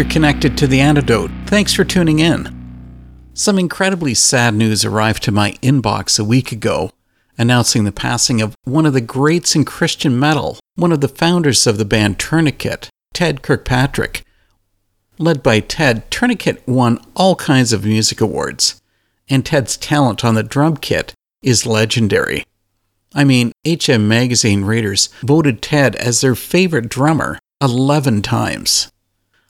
You're connected to The Antidote. Thanks for tuning in. Some incredibly sad news arrived to my inbox a week ago, announcing the passing of one of the greats in Christian metal, one of the founders of the band Tourniquet, Ted Kirkpatrick. Led by Ted, Tourniquet won all kinds of music awards, and Ted's talent on the drum kit is legendary. I mean, HM Magazine readers voted Ted as their favorite drummer 11 times.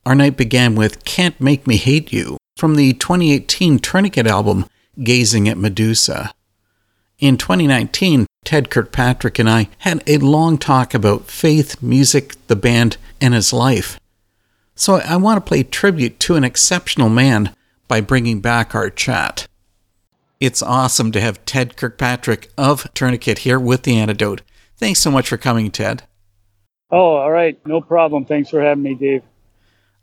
Our night began with Can't Make Me Hate You from the 2018 Tourniquet album, Gazing at Medusa. In 2019, Ted Kirkpatrick and I had a long talk about faith, music, the band, and his life. So I want to play tribute to an exceptional man by bringing back our chat. It's awesome to have Ted Kirkpatrick of Tourniquet here with the antidote. Thanks so much for coming, Ted. Oh, all right. No problem. Thanks for having me, Dave.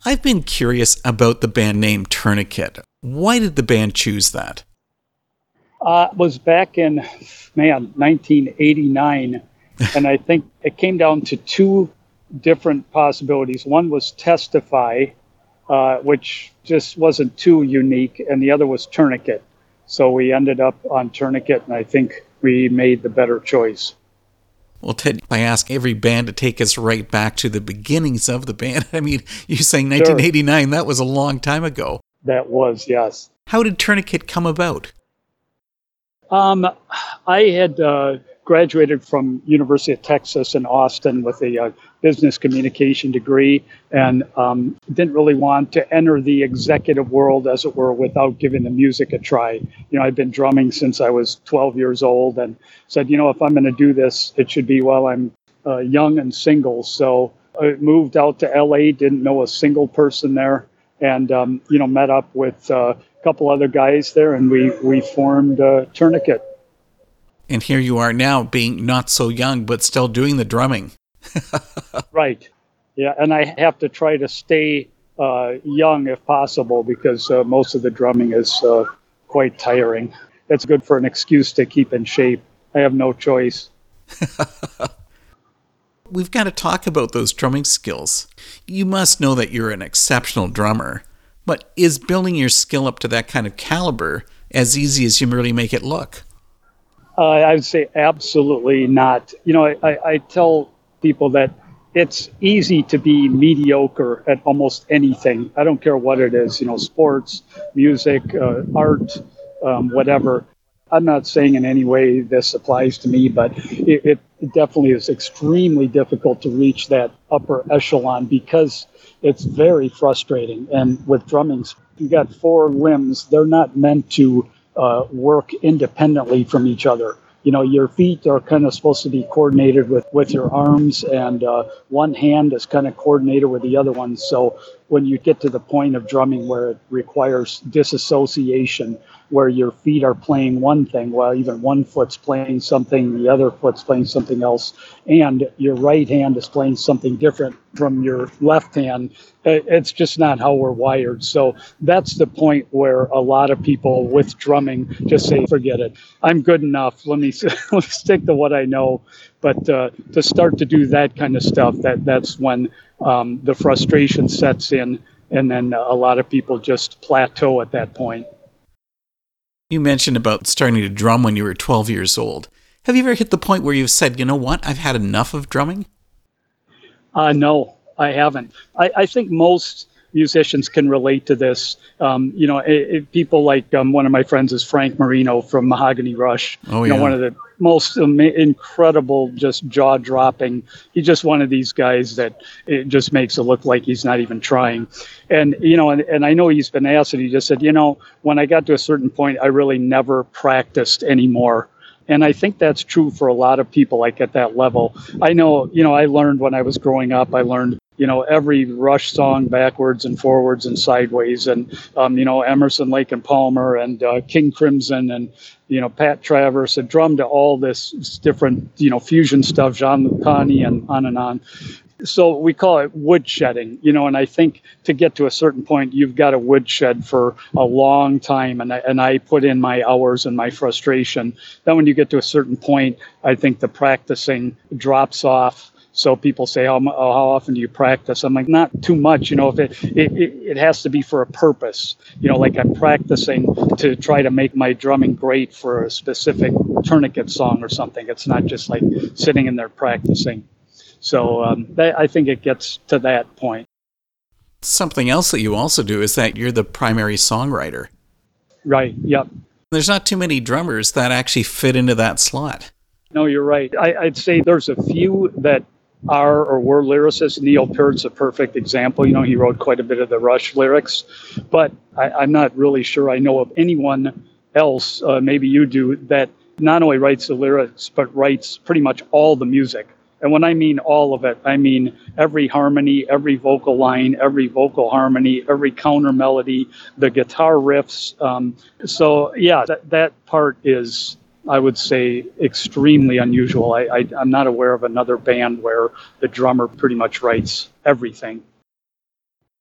I've been curious about the band name Tourniquet. Why did the band choose that? Uh, it was back in, man, 1989. and I think it came down to two different possibilities. One was Testify, uh, which just wasn't too unique, and the other was Tourniquet. So we ended up on Tourniquet, and I think we made the better choice. Well, Ted, I ask every band to take us right back to the beginnings of the band. I mean, you're saying 1989, sure. that was a long time ago. That was, yes. How did Tourniquet come about? Um, I had uh, graduated from University of Texas in Austin with a uh, business communication degree, and um, didn't really want to enter the executive world, as it were, without giving the music a try. You know, I'd been drumming since I was 12 years old, and said, you know, if I'm going to do this, it should be while I'm uh, young and single. So I moved out to LA, didn't know a single person there, and um, you know, met up with uh, couple other guys there, and we we formed uh, Tourniquet. And here you are now, being not so young, but still doing the drumming. right. Yeah, and I have to try to stay uh, young if possible because uh, most of the drumming is uh, quite tiring. It's good for an excuse to keep in shape. I have no choice. We've got to talk about those drumming skills. You must know that you're an exceptional drummer. But is building your skill up to that kind of caliber as easy as you merely make it look? Uh, I would say absolutely not. You know, I, I tell people that it's easy to be mediocre at almost anything. I don't care what it is, you know, sports, music, uh, art, um, whatever. I'm not saying in any way this applies to me, but it, it, definitely is extremely difficult to reach that upper echelon because it's very frustrating. And with drumming, you got four limbs, they're not meant to uh, work independently from each other. You know, your feet are kind of supposed to be coordinated with, with your arms, and uh, one hand is kind of coordinated with the other one. So when you get to the point of drumming where it requires disassociation, where your feet are playing one thing while even one foot's playing something, the other foot's playing something else, and your right hand is playing something different from your left hand. It's just not how we're wired. So that's the point where a lot of people with drumming just say, forget it. I'm good enough. Let me, let me stick to what I know. But uh, to start to do that kind of stuff, that that's when um, the frustration sets in, and then a lot of people just plateau at that point. You mentioned about starting to drum when you were 12 years old. Have you ever hit the point where you've said, you know what, I've had enough of drumming? Uh, no, I haven't. I, I think most musicians can relate to this. Um, you know, it, it, people like um, one of my friends is Frank Marino from Mahogany Rush. Oh, yeah. You know, one of the most incredible, just jaw dropping. He's just one of these guys that it just makes it look like he's not even trying. And, you know, and, and I know he's been asked and he just said, you know, when I got to a certain point, I really never practiced anymore. And I think that's true for a lot of people, like at that level. I know, you know, I learned when I was growing up, I learned you know every Rush song backwards and forwards and sideways, and um, you know Emerson, Lake and Palmer, and uh, King Crimson, and you know Pat Travers had drummed to all this different you know fusion stuff, Jean Lucani, and on and on. So we call it woodshedding, you know, and I think to get to a certain point, you've got a woodshed for a long time, and I, and I put in my hours and my frustration. Then when you get to a certain point, I think the practicing drops off so people say, how, how often do you practice? I'm like, not too much. You know, if it, it, it has to be for a purpose. You know, like I'm practicing to try to make my drumming great for a specific tourniquet song or something. It's not just like sitting in there practicing. So um, that, I think it gets to that point. Something else that you also do is that you're the primary songwriter. Right. Yep. There's not too many drummers that actually fit into that slot. No, you're right. I, would say there's a few that are or were lyricists. Neil Peart's a perfect example. You know, he wrote quite a bit of the Rush lyrics, but I, I'm not really sure I know of anyone else, uh, maybe you do, that not only writes the lyrics, but writes pretty much all the music. And when I mean all of it, I mean every harmony, every vocal line, every vocal harmony, every counter melody, the guitar riffs. Um, so, yeah, that, that part is, I would say, extremely unusual. I, I, I'm not aware of another band where the drummer pretty much writes everything.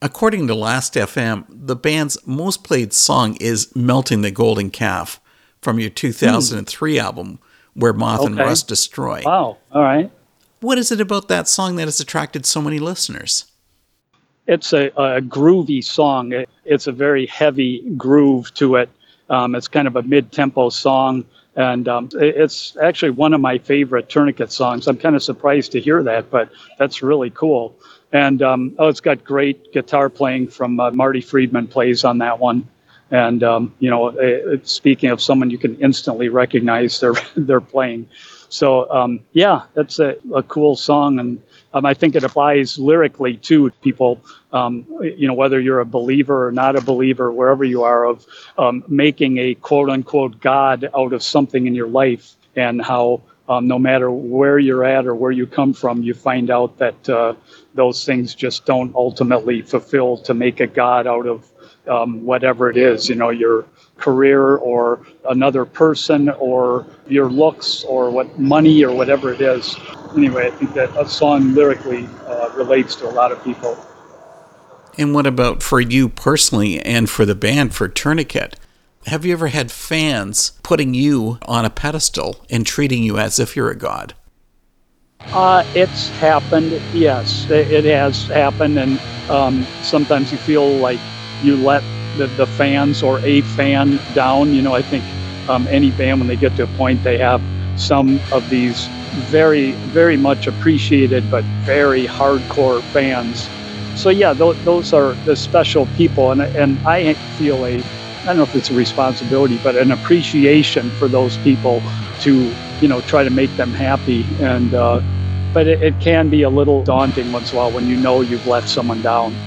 According to Last FM, the band's most played song is Melting the Golden Calf from your 2003 album, Where Moth and Rust Destroy. Wow. All right. What is it about that song that has attracted so many listeners? it's a, a groovy song. It, it's a very heavy groove to it. Um, it's kind of a mid-tempo song, and um, it's actually one of my favorite Tourniquet songs. I'm kind of surprised to hear that, but that's really cool. And um, oh, it's got great guitar playing from uh, Marty Friedman plays on that one. And um, you know, uh, speaking of someone you can instantly recognize their their playing. So um, yeah, that's a, a cool song, and um, I think it applies lyrically to people. Um, you know, whether you're a believer or not a believer, wherever you are, of um, making a quote unquote God out of something in your life, and how um, no matter where you're at or where you come from, you find out that uh, those things just don't ultimately fulfill to make a God out of um, whatever it is, you know, your career or another person or your looks or what money or whatever it is. Anyway, I think that a song lyrically uh, relates to a lot of people. And what about for you personally and for the band for Tourniquet? Have you ever had fans putting you on a pedestal and treating you as if you're a god? Uh, it's happened, yes, it, has happened, and um, sometimes you feel like you let the, the fans or a fan down. You know, I think um, any band, when they get to a point, they have some of these very, very much appreciated but very hardcore fans. So yeah, those, those are the special people, and and I feel a, I don't know if it's a responsibility, but an appreciation for those people to you know try to make them happy and. Uh, but it, it can be a little daunting once in a while when you know you've let someone down.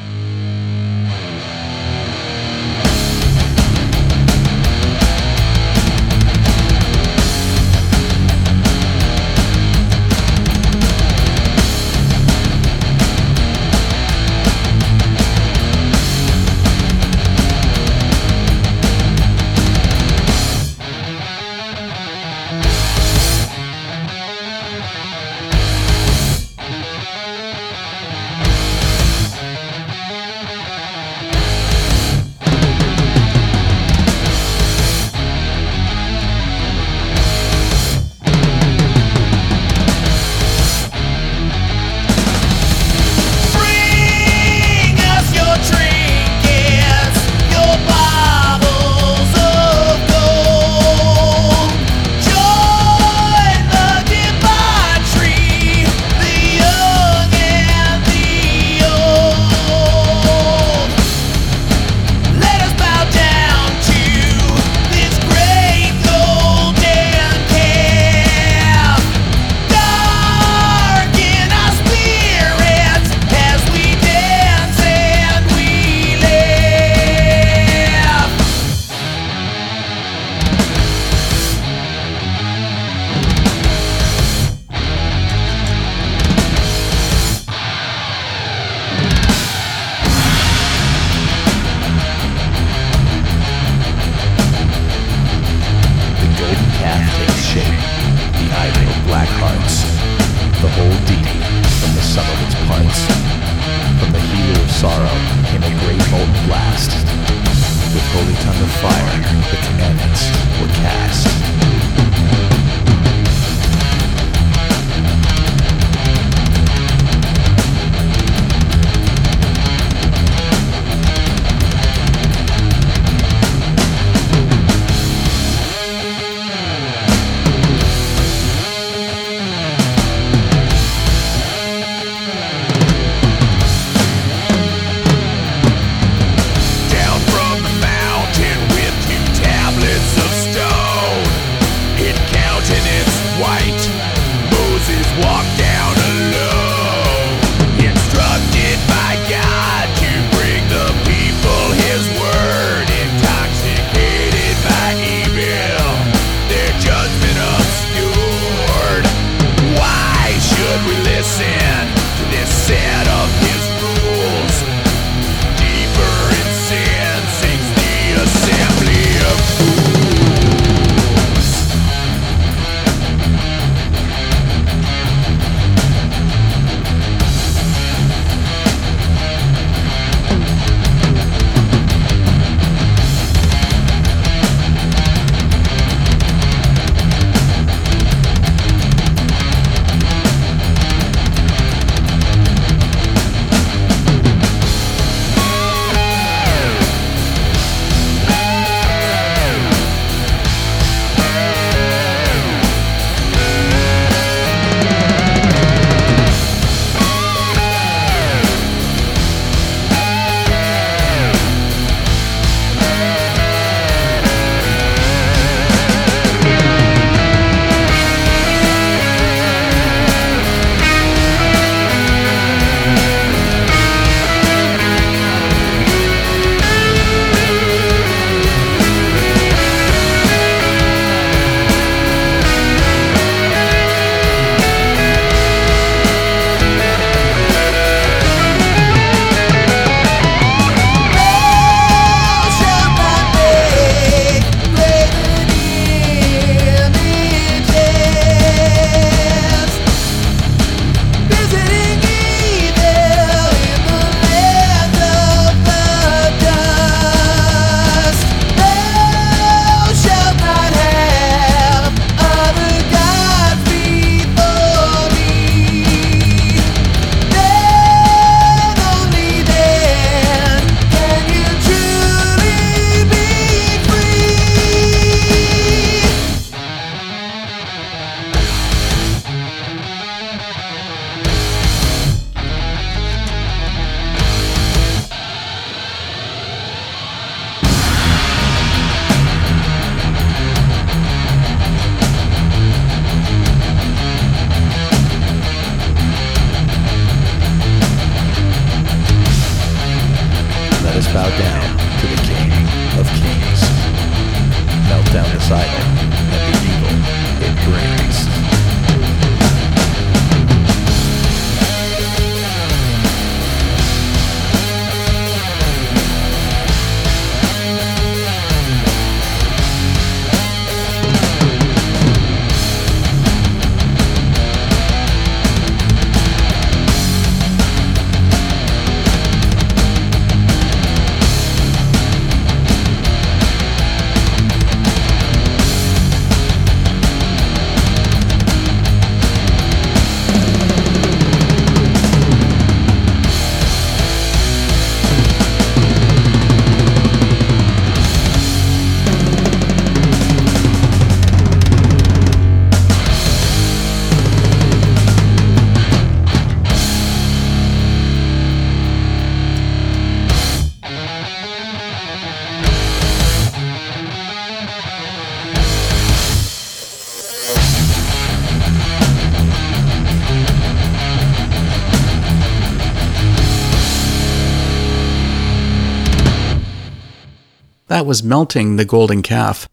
That was Melting the Golden Calf.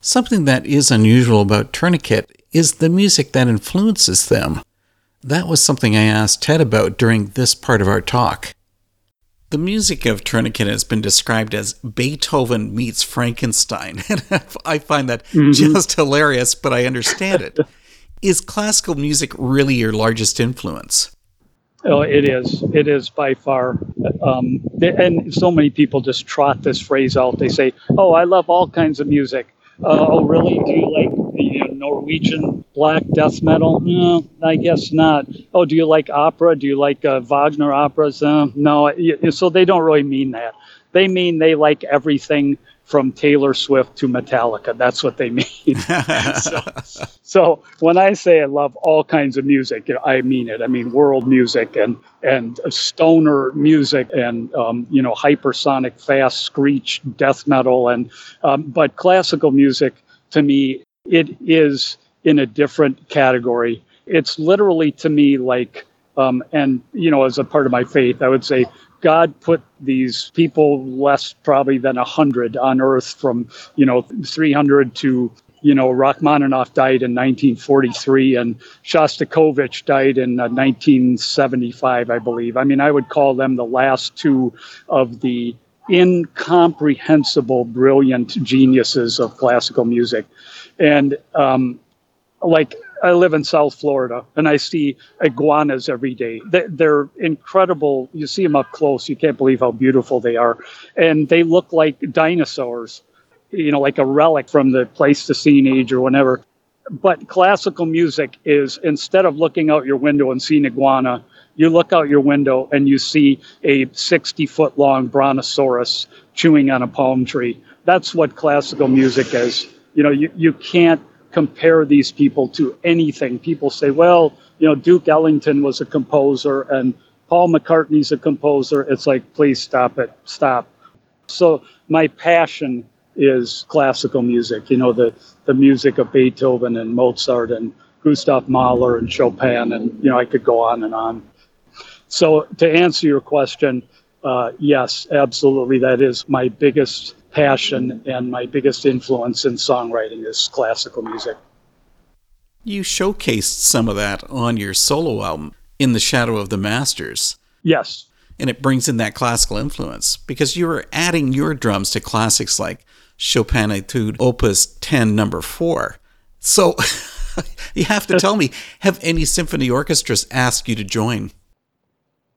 Something that is unusual about Tourniquet is the music that influences them. That was something I asked Ted about during this part of our talk. The music of Tourniquet has been described as Beethoven meets Frankenstein, and I find that mm-hmm. just hilarious, but I understand it. Is classical music really your largest influence? Oh, it is. It is by far. Um, and so many people just trot this phrase out. They say, "Oh, I love all kinds of music." Uh, oh, really? Do you like the uh, Norwegian black death metal? No, I guess not. Oh, do you like opera? Do you like uh, Wagner operas? Uh, no. So they don't really mean that. They mean they like everything from Taylor Swift to Metallica. That's what they mean. so, so when I say I love all kinds of music, I mean it. I mean world music and and stoner music and um, you know hypersonic, fast screech death metal and um, but classical music to me it is in a different category. It's literally to me like um, and you know as a part of my faith, I would say God put these people less probably than a hundred on Earth from you know 300 to you know Rachmaninoff died in 1943 and Shostakovich died in uh, 1975, I believe. I mean, I would call them the last two of the incomprehensible, brilliant geniuses of classical music, and um, like I live in South Florida and I see iguanas every day. They- They're incredible. You see them up close. You can't believe how beautiful they are. And they look like dinosaurs, you know, like a relic from the Pleistocene age or whatever. But classical music is instead of looking out your window and seeing iguana, you look out your window and you see a 60 foot long brontosaurus chewing on a palm tree. That's what classical music is. You know, you, you can't compare these people to anything. People say, well, you know, Duke Ellington was a composer and Paul McCartney's a composer. It's like, please stop it, stop. So my passion is classical music. You know, the the music of Beethoven and Mozart and Gustav Mahler and Chopin, and you know, I could go on and on. So to answer your question, uh, yes, absolutely, that is my biggest passion and my biggest influence in songwriting is classical music. You showcased some of that on your solo album, In the Shadow of the Masters. Yes, and it brings in that classical influence because you were adding your drums to classics like Chopin Etude Opus 10 number 4. So you have to tell me have any symphony orchestras asked you to join?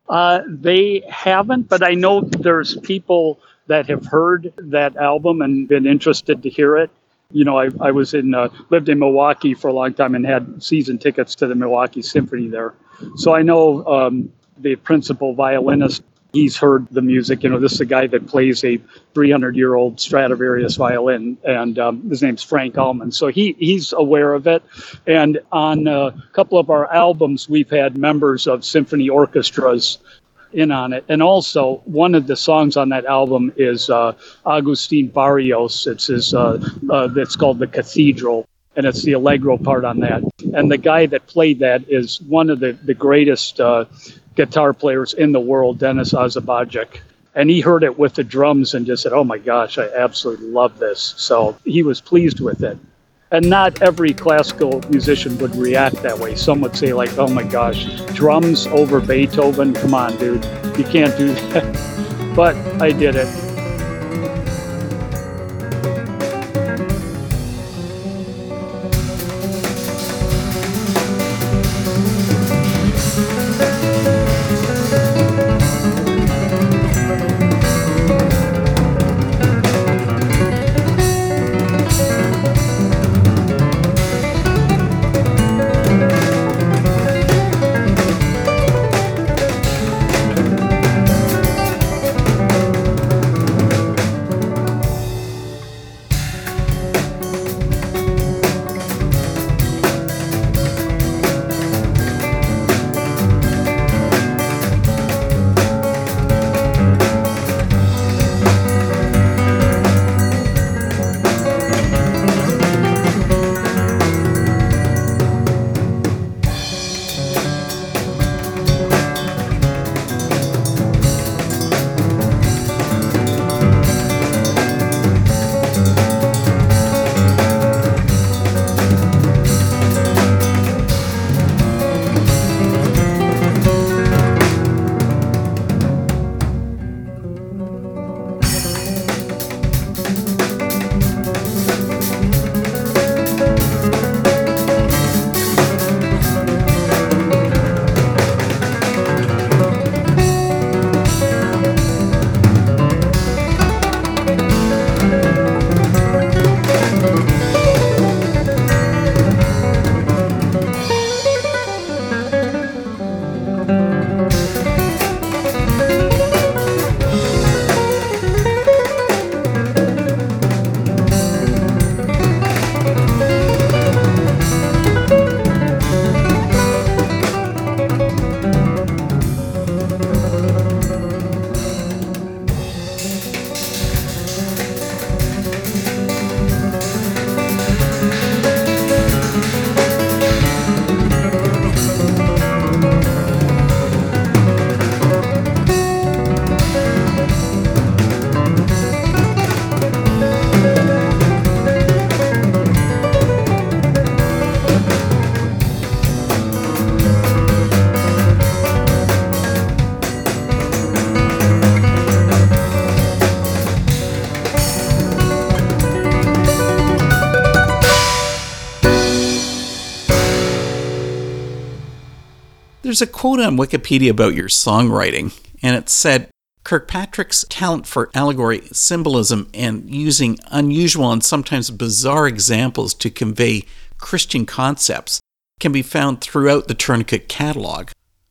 Uh, they haven't, but I know there's people that have heard that album and been interested to hear it. You know, I, I was in uh, lived in Milwaukee for a long time and had season tickets to the Milwaukee Symphony there, so I know um, the principal violinist. He's heard the music. You know, this is a guy that plays a 300 year old Stradivarius violin, and um, his name's Frank Almond. So he he's aware of it. And on a couple of our albums, we've had members of symphony orchestras in on it. And also, one of the songs on that album is uh, Agustin Barrios. It's his. Uh, uh, it's called the Cathedral, and it's the allegro part on that. And the guy that played that is one of the the greatest uh, guitar players in the world, Denis Azabagic. And he heard it with the drums and just said, "Oh my gosh, I absolutely love this." So he was pleased with it. And not every classical musician would react that way. Some would say, like, oh my gosh, drums over Beethoven? Come on, dude. You can't do that. But I did it. There's a quote on Wikipedia about your songwriting, and it said Kirkpatrick's talent for allegory, symbolism, and using unusual and sometimes bizarre examples to convey Christian concepts can be found throughout the Tourniquet catalog.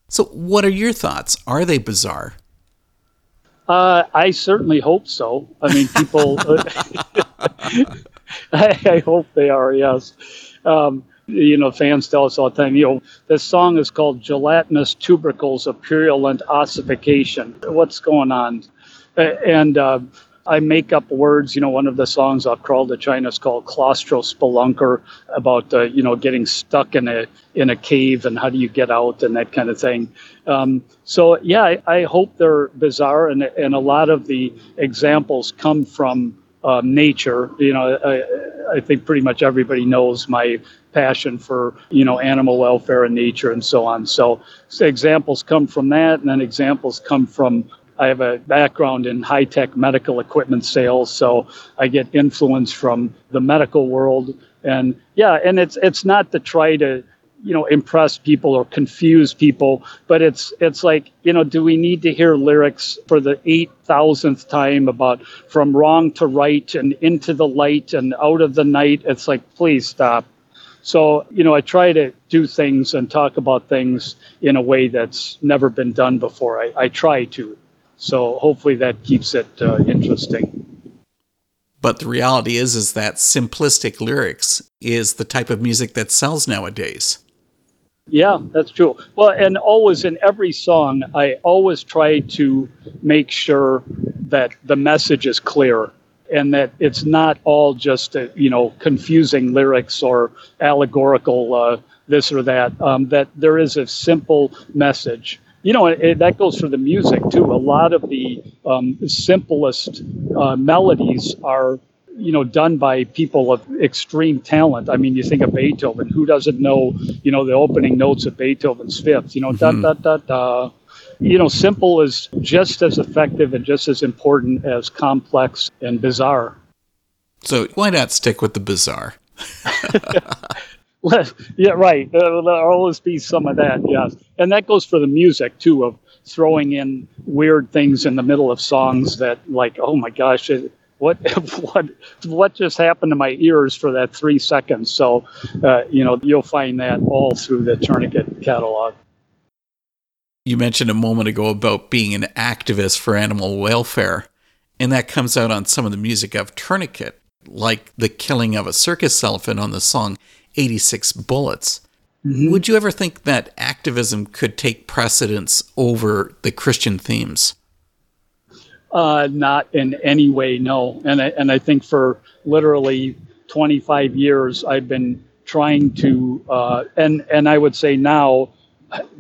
So, what are your thoughts? Are they bizarre? Uh, I certainly hope so. I mean, people. I, I hope they are. Yes. Um, you know, fans tell us all the time. You know, this song is called "Gelatinous Tubercles of Purulent Ossification." What's going on? And uh, I make up words. You know, one of the songs off Crawl to China is called Claustrospelunker, about uh, you know getting stuck in a in a cave and how do you get out and that kind of thing. Um, so yeah, I, I, hope they're bizarre, and and a lot of the examples come from uh, nature. You know, I, I think pretty much everybody knows my passion for you know animal welfare and nature and so on. So, so examples come from that, and then examples come from I have a background in high tech medical equipment sales, so I get influence from the medical world. And yeah, and it's it's not to try to you know impress people or confuse people, but it's it's like you know, do we need to hear lyrics for the eight thousandth time about from wrong to right and into the light and out of the night? It's like please stop. So, you know, I try to do things and talk about things in a way that's never been done before. I, I try to. So hopefully that keeps it uh, interesting. But the reality is, is that simplistic lyrics is the type of music that sells nowadays. Yeah, that's true. Well, and always in every song, I always try to make sure that the message is clear and that it's not all just uh, you know confusing lyrics or allegorical uh, this or that. Um, that there is a simple message you know, it, that goes for the music too. A lot of the um, simplest uh, melodies are, you know, done by people of extreme talent. I mean, you think of Beethoven. Who doesn't know, you know, the opening notes of Beethoven's Fifth? You know, mm-hmm. da da da da. You know, simple is just as effective and just as important as complex and bizarre. So why not stick with the bizarre? yeah, right. Uh, there'll always be some of that, yes. And that goes for the music too, of throwing in weird things in the middle of songs that, like, oh my gosh, it, what what what just happened to my ears for that three seconds? So, uh, you know, you'll find that all through the Tourniquet catalog. You mentioned a moment ago about being an activist for animal welfare, and that comes out on some of the music of Tourniquet, like the killing of a circus elephant on the song 86 bullets. Mm-hmm. Would you ever think that activism could take precedence over the Christian themes? Uh, not in any way, no. And I, and I think for literally 25 years, I've been trying to, uh, and and I would say now,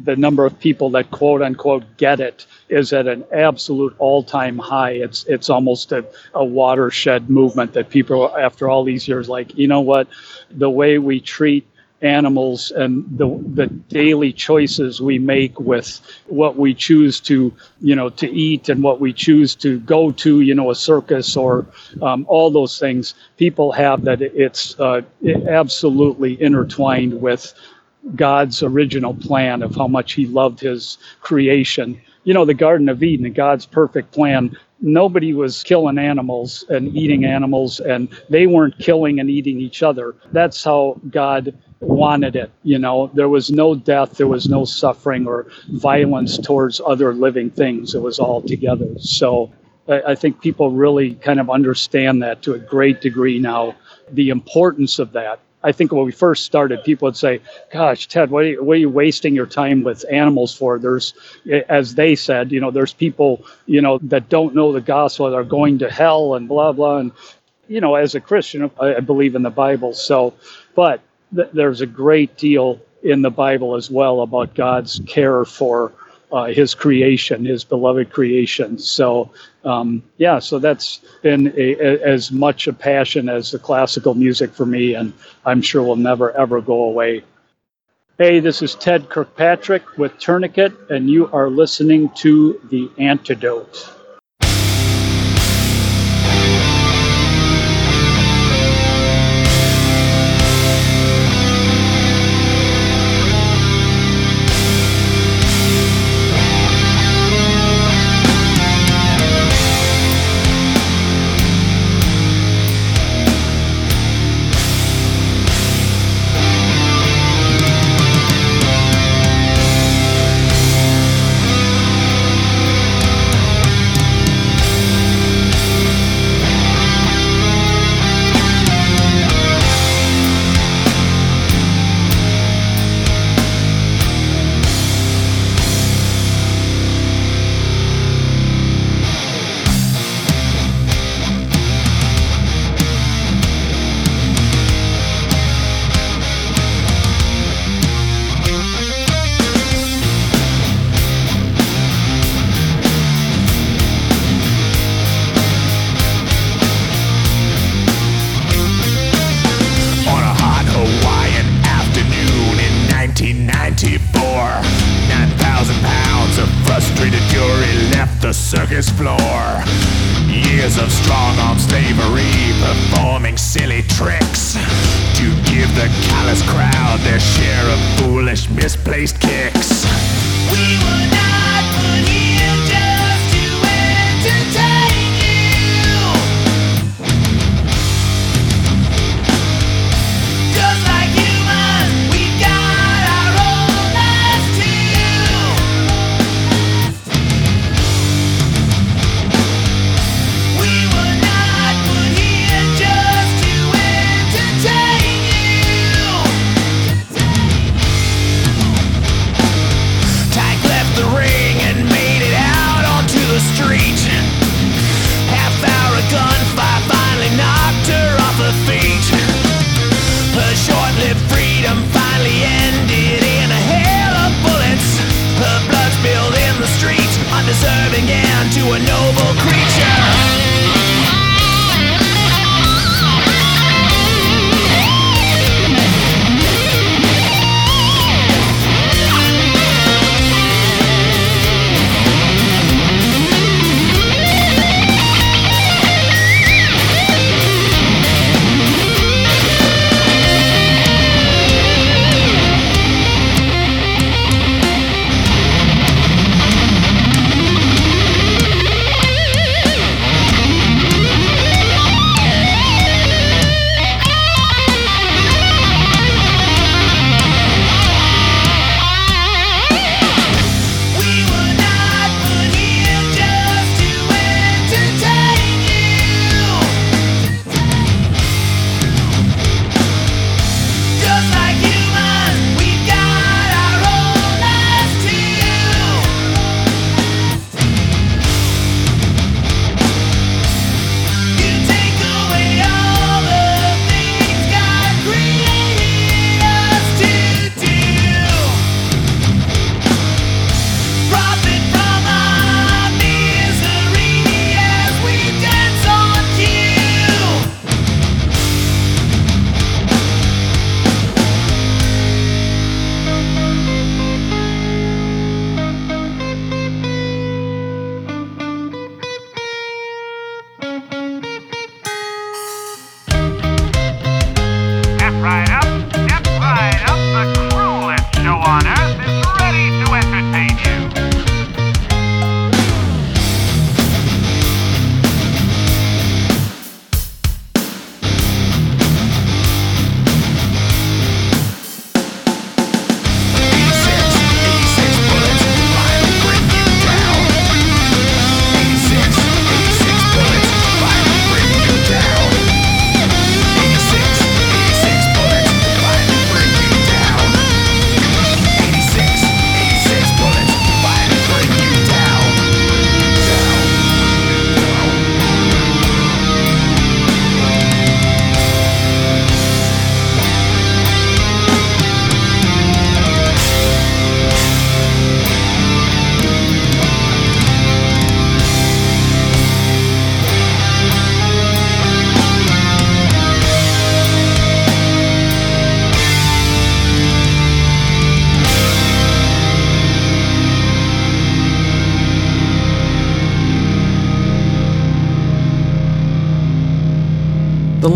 the number of people that quote unquote get it is at an absolute all-time high. It's it's almost a, a watershed movement that people after all these years like, you know what, the way we treat animals and the the daily choices we make with what we choose to you know to eat and what we choose to go to you know a circus or um, all those things people have that it's uh, absolutely intertwined with God's original plan of how much He loved His creation. You know, the Garden of Eden, God's perfect plan. Nobody was killing animals and eating animals, and they weren't killing and eating each other. That's how God wanted it. You know, there was no death, there was no suffering or violence towards other living things. It was all together. So I, I think people really kind of understand that to a great degree now, the importance of that I think when we first started, people would say, "Gosh, Ted, what are, you, what are you wasting your time with animals for?" There's, as they said, you know, there's people, you know, that don't know the gospel that are going to hell and blah blah. And you know, as a Christian, I, I believe in the Bible. So, but th- there's a great deal in the Bible as well about God's care for uh, his creation, his beloved creation. So, um, yeah, so that's been a, a, as much a passion as the classical music for me, and I'm sure will never ever go away. Hey, this is Ted Kirkpatrick with Tourniquet, and you are listening to The Antidote. Give the callous crowd their share of foolish, misplaced kicks. We were not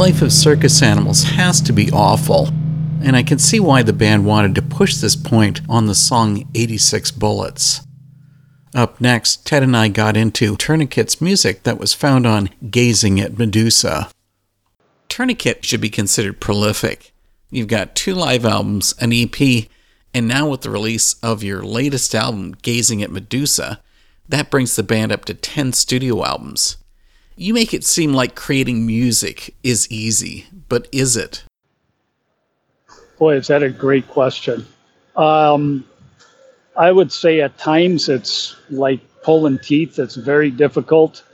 life of circus animals has to be awful, and I can see why the band wanted to push this point on the song 86 Bullets. Up next, Ted and I got into Tourniquet's music that was found on Gazing at Medusa. Tourniquet should be considered prolific. You've got two live albums, an EP, and now with the release of your latest album, Gazing at Medusa, that brings the band up to 10 studio albums. You make it seem like creating music is easy, but is it? Boy, is that a great question. Um, I would say at times it's like pulling teeth. It's very difficult,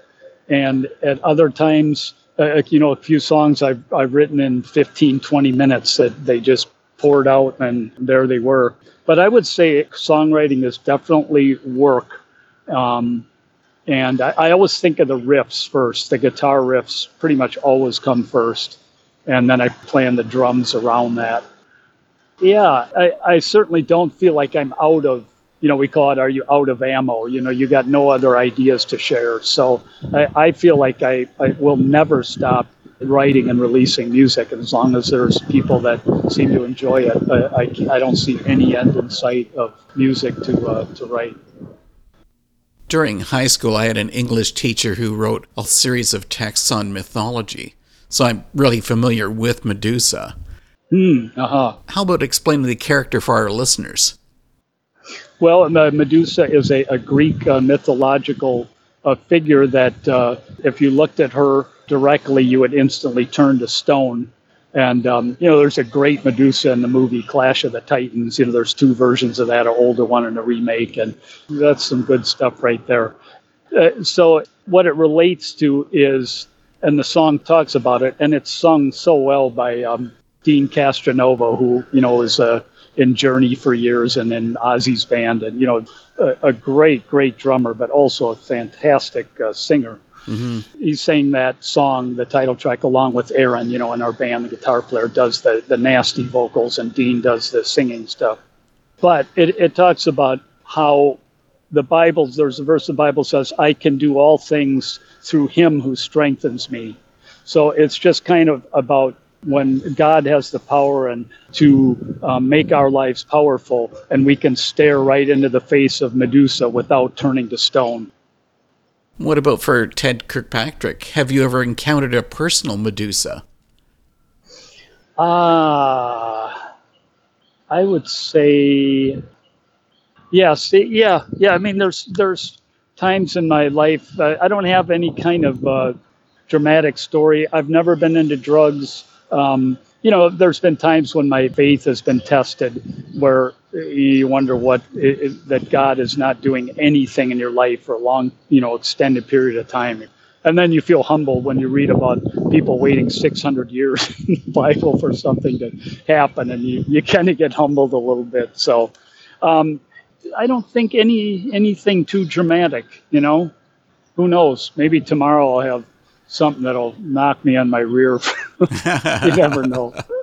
and at other times, uh, you know, a few songs I've I've written in 15, 20 minutes that they just poured out, and there they were. But I would say songwriting is definitely work. Um, and I, I always think of the riffs first. The guitar riffs pretty much always come first, and then I plan the drums around that. Yeah, I, I certainly don't feel like I'm out of you know, we call it, are you out of ammo? You know, you got no other ideas to share. So I, I feel like I, I will never stop writing and releasing music. And as long as there's people that seem to enjoy it, I, I, I don't see any end in sight of music to, uh, to write. During high school, I had an English teacher who wrote a series of texts on mythology, so I'm really familiar with Medusa. Hmm, uh-huh. How about explaining the character for our listeners? Well, uh, Medusa is a, a Greek uh, mythological uh, figure that uh, if you looked at her directly, you would instantly turn to stone. And, um, you know, there's a great Medusa in the movie Clash of the Titans. You know, there's two versions of that, an older one and a remake. And that's some good stuff right there. Uh, so, what it relates to is, and the song talks about it, and it's sung so well by um, Deen Castronovo, who, you know, is a in Journey for years and in Ozzy's band, and you know, a, a great, great drummer, but also a fantastic uh, singer. Mm-hmm. He sang that song, the title track, along with Aaron. You know, in our band, the guitar player does the the nasty vocals, and Deen does the singing stuff. But it, it talks about how the Bible. There's a verse the Bible says, "I can do all things through Him who strengthens me." So it's just kind of about when God has the power and to um, make our lives powerful, and we can stare right into the face of Medusa without turning to stone. What about for Ted Kirkpatrick? Have you ever encountered a personal Medusa? Ah, uh, I would say yes. Yeah, yeah. I mean, there's there's times in my life uh, I don't have any kind of uh, dramatic story. I've never been into drugs um, you know, there's been times when my faith has been tested where you wonder what it, that God is not doing anything in your life for a long, you know, extended period of time. And then you feel humbled when you read about people waiting 600 years in the Bible for something to happen, and you, you kind of get humbled a little bit. So um, I don't think any anything too dramatic, you know. Who knows? Maybe tomorrow I'll have something that'll knock me on my rear. you never know.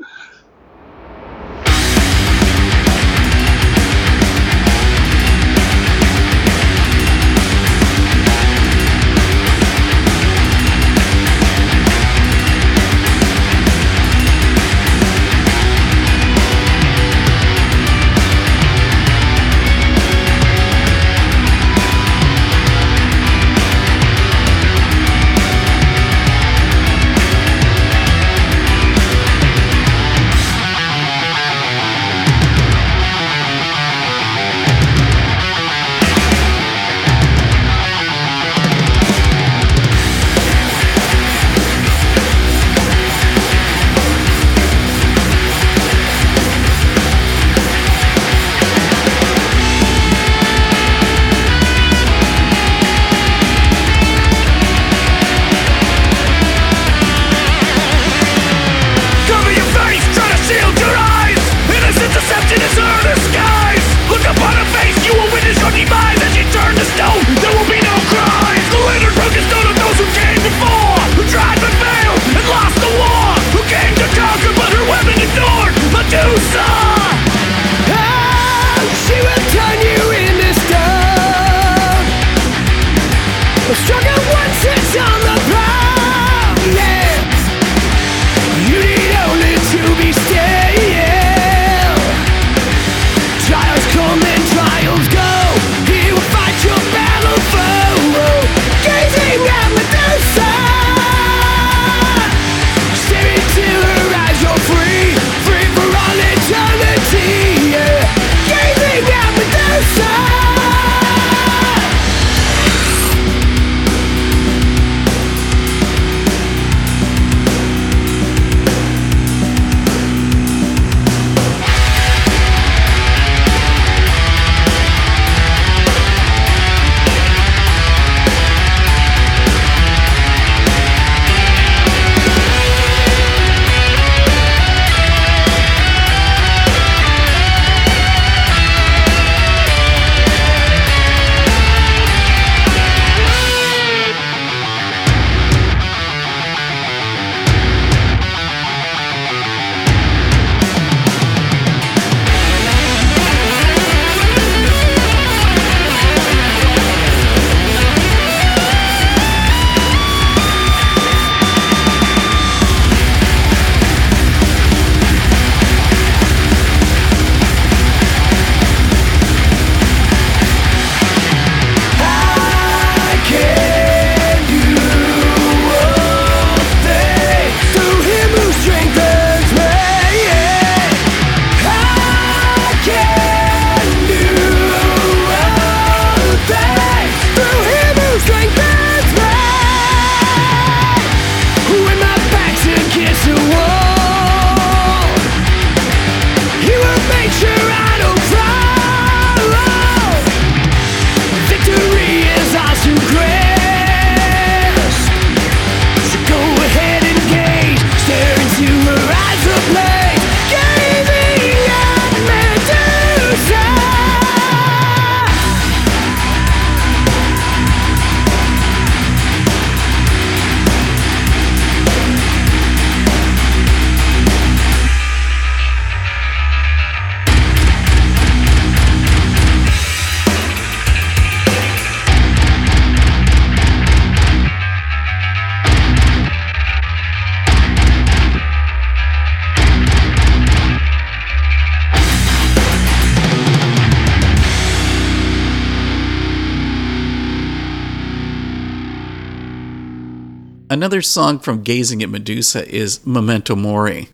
Another song from Gazing at Medusa is Memento Mori.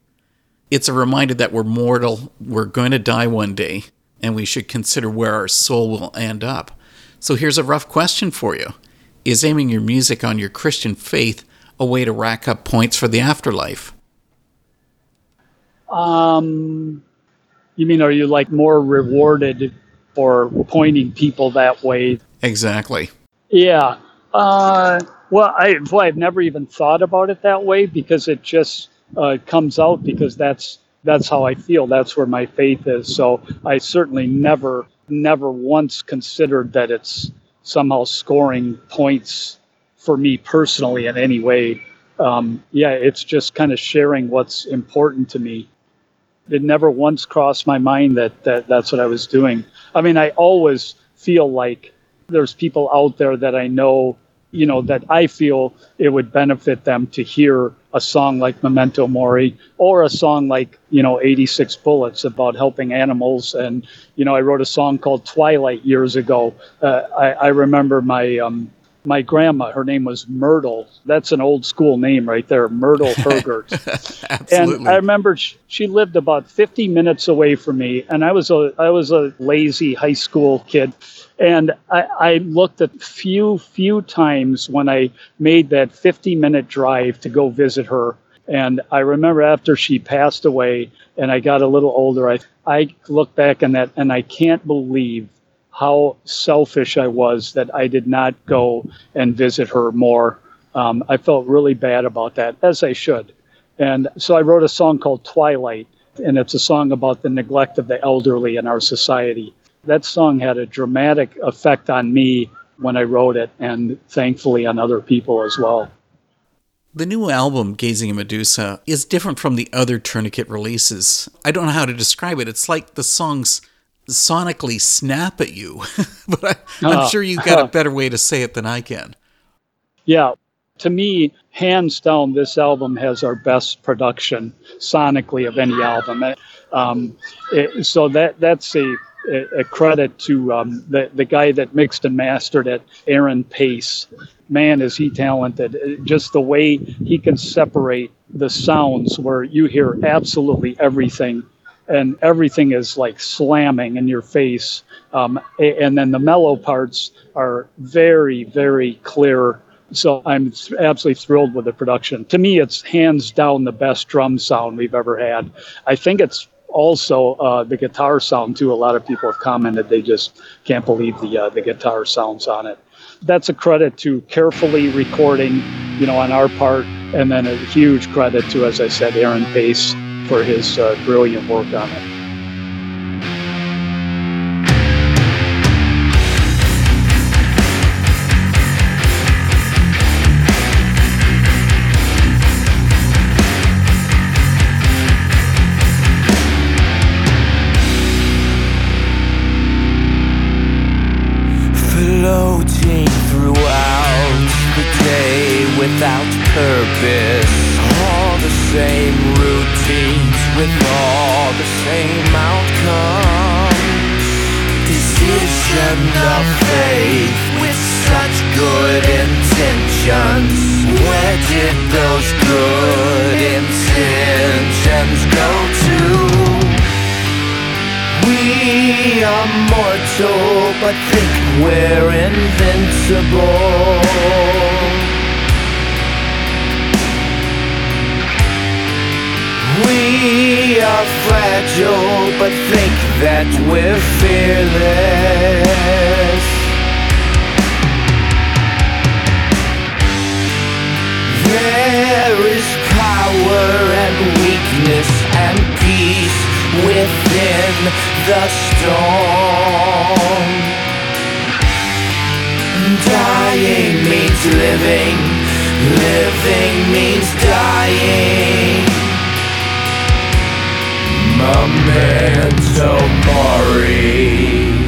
It's a reminder that we're mortal, we're going to die one day, and we should consider where our soul will end up. So here's a rough question for you Is aiming your music on your Christian faith a way to rack up points for the afterlife? Um, you mean, are you like more rewarded for pointing people that way? Exactly. Yeah. Uh, well, I boy, I've never even thought about it that way because it just uh, comes out because that's that's how I feel. That's where my faith is. So I certainly never, never once considered that it's somehow scoring points for me personally in any way. Um, yeah, it's just kind of sharing what's important to me. It never once crossed my mind that, that that's what I was doing. I mean, I always feel like there's people out there that I know, you know, that I feel it would benefit them to hear a song like Memento Mori or a song like, you know, 86 Bullets about helping animals. And, you know, I wrote a song called Twilight years ago. Uh, I, I remember my, um, my grandma, her name was Myrtle. That's an old school name right there, Myrtle Hergert. Absolutely. And I remember sh- she lived about 50 minutes away from me, and I was a I was a lazy high school kid, and I, I looked at few few times when I made that 50 minute drive to go visit her. And I remember after she passed away, and I got a little older, I I look back on that, and I can't believe how selfish I was that I did not go and visit her more. Um, I felt really bad about that, as I should. And so I wrote a song called Twilight, and it's a song about the neglect of the elderly in our society. That song had a dramatic effect on me when I wrote it, and thankfully on other people as well. The new album, Gazing at Medusa, is different from the other Tourniquet releases. I don't know how to describe it. It's like the songs sonically snap at you, but I, I'm Uh, sure you've got a better way to say it than I can. Yeah, to me, hands down, this album has our best production sonically of any album. Uh, Um, it, so that that's a, a credit to um, the the guy that mixed and mastered it, Aaron Pace. Man, is he talented! Uh, Just the way he can separate the sounds, where you hear absolutely everything, and everything is like slamming in your face. Um, and then the mellow parts are very, very clear. So I'm absolutely thrilled with the production. To me, it's hands down the best drum sound we've ever had. I think it's also uh, the guitar sound too. A lot of people have commented they just can't believe the uh, the guitar sounds on it. That's a credit to carefully recording, you know, on our part, and then a huge credit to, as I said, Aaron Pace for his uh, brilliant work on it. Floating throughout the day without purpose. All the same routines with all the same outcomes. Decision of faith with such good intentions. Where did those good intentions go to? We are mortal, but think we're invincible. We are fragile, but think that we're fearless. There is power and weakness and peace within the storm. Dying means living, living means dying. Memento Mori.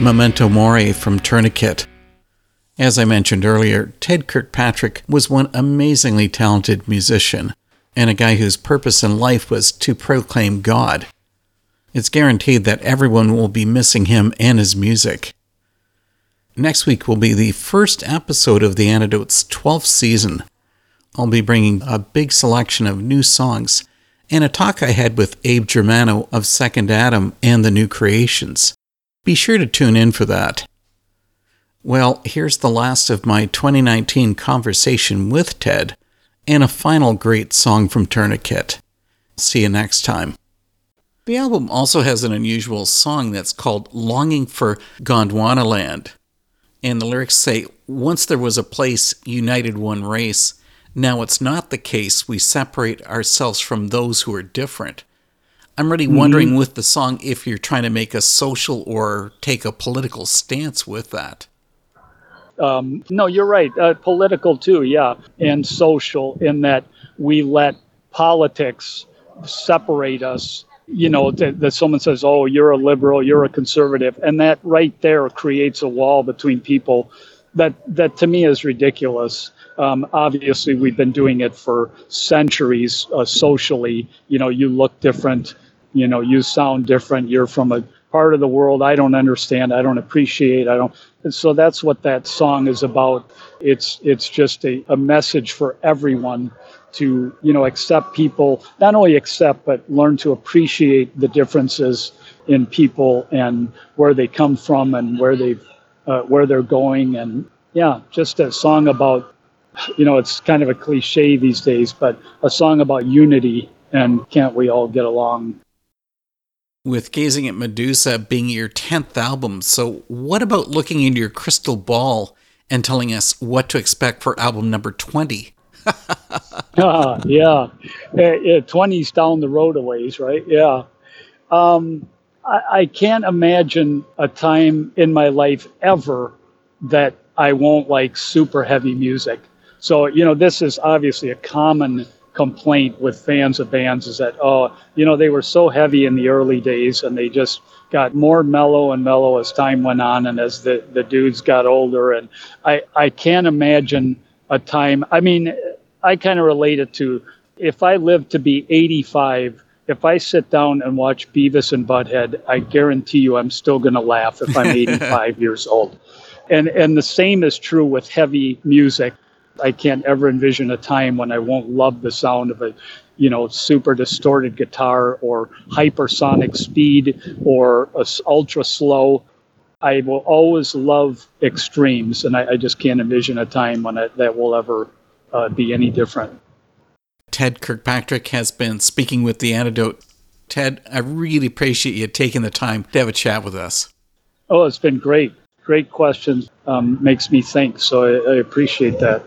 Memento Mori from Tourniquet. As I mentioned earlier, Ted Kirkpatrick was one amazingly talented musician and a guy whose purpose in life was to proclaim God. It's guaranteed that everyone will be missing him and his music. Next week will be the first episode of The Antidote's 12th season. I'll be bringing a big selection of new songs and a talk I had with Abe Germano of Second Adam and the New Creations. Be sure to tune in for that. Well, here's the last of my 2019 conversation with Ted and a final great song from Tourniquet. See you next time. The album also has an unusual song that's called Longing for Gondwana Land. And the lyrics say, Once there was a place united one race. Now it's not the case. We separate ourselves from those who are different. I'm really mm-hmm. wondering with the song if you're trying to make a social or take a political stance with that. Um, no, you're right. Uh, political too, yeah, and social in that we let politics separate us. You know, that, that someone says, "Oh, you're a liberal, you're a conservative," and that right there creates a wall between people. That that to me is ridiculous. Um, obviously, we've been doing it for centuries uh, socially. You know, you look different. You know, you sound different. You're from a part of the world I don't understand, I don't appreciate, I don't. And so that's what that song is about. It's it's just a, a message for everyone to you know accept people, not only accept but learn to appreciate the differences in people and where they come from and where they uh, where they're going and yeah, just a song about you know it's kind of a cliche these days, but a song about unity and can't we all get along with Gazing at Medusa being your 10th album. So, what about looking into your crystal ball and telling us what to expect for album number 20? uh, yeah. Uh, 20's down the road a ways, right? Yeah. Um, I, I can't imagine a time in my life ever that I won't like super heavy music. So, you know, this is obviously a common complaint with fans of bands is that oh you know they were so heavy in the early days and they just got more mellow and mellow as time went on and as the the dudes got older and i i can't imagine a time i mean i kind of relate it to if i live to be 85 if I sit down and watch Beavis and Butthead, I guarantee you I'm still going to laugh if I'm 85 years old. And and the same is true with heavy music. I can't ever envision a time when I won't love the sound of a, you know, super distorted guitar or hypersonic speed or a ultra slow. I will always love extremes, and I, I just can't envision a time when I, that will ever uh, be any different. Ted Kirkpatrick has been speaking with the antidote. Ted, I really appreciate you taking the time to have a chat with us. Oh, it's been great. Great questions. Um, makes me think, so I, I appreciate that.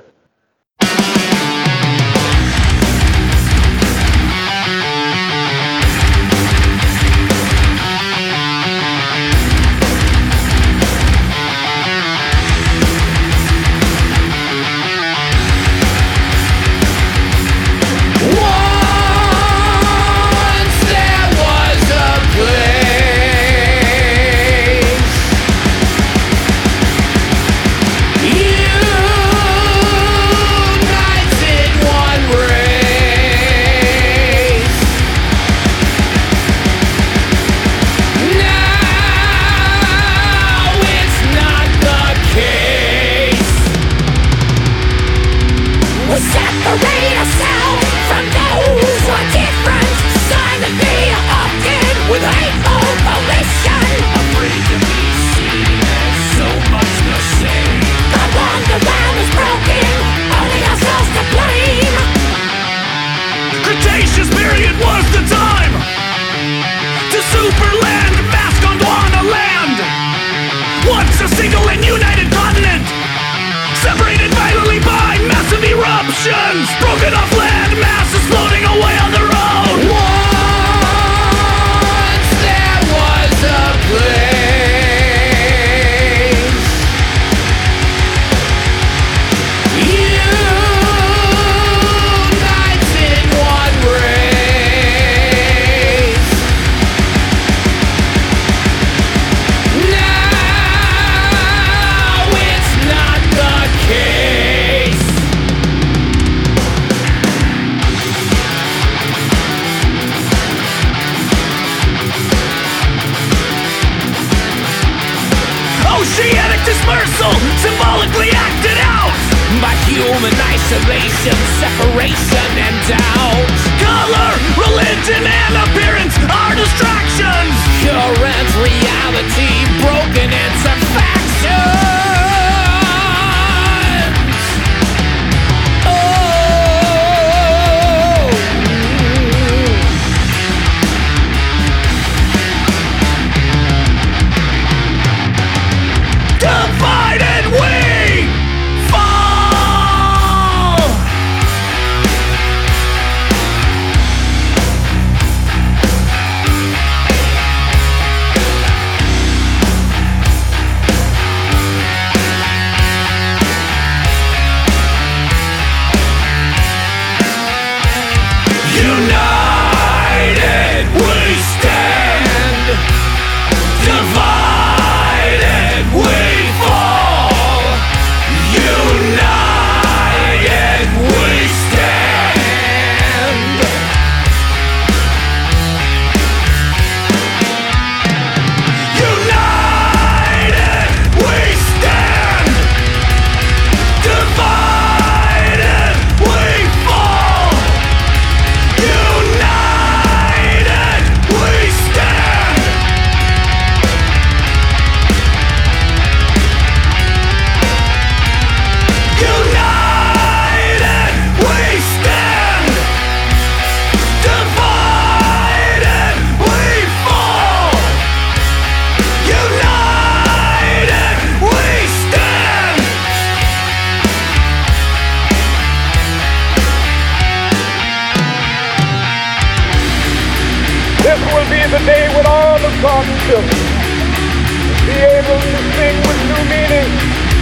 Sing with new meaning.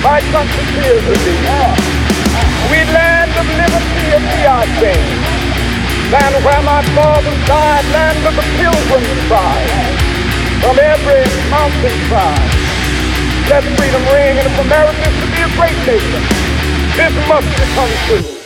Tears of thee. We land of liberty and we are changed. Land where my fathers died, land of the pilgrims pride. From every mountain side. Let freedom ring, and if America is to be a great nation, this must become true.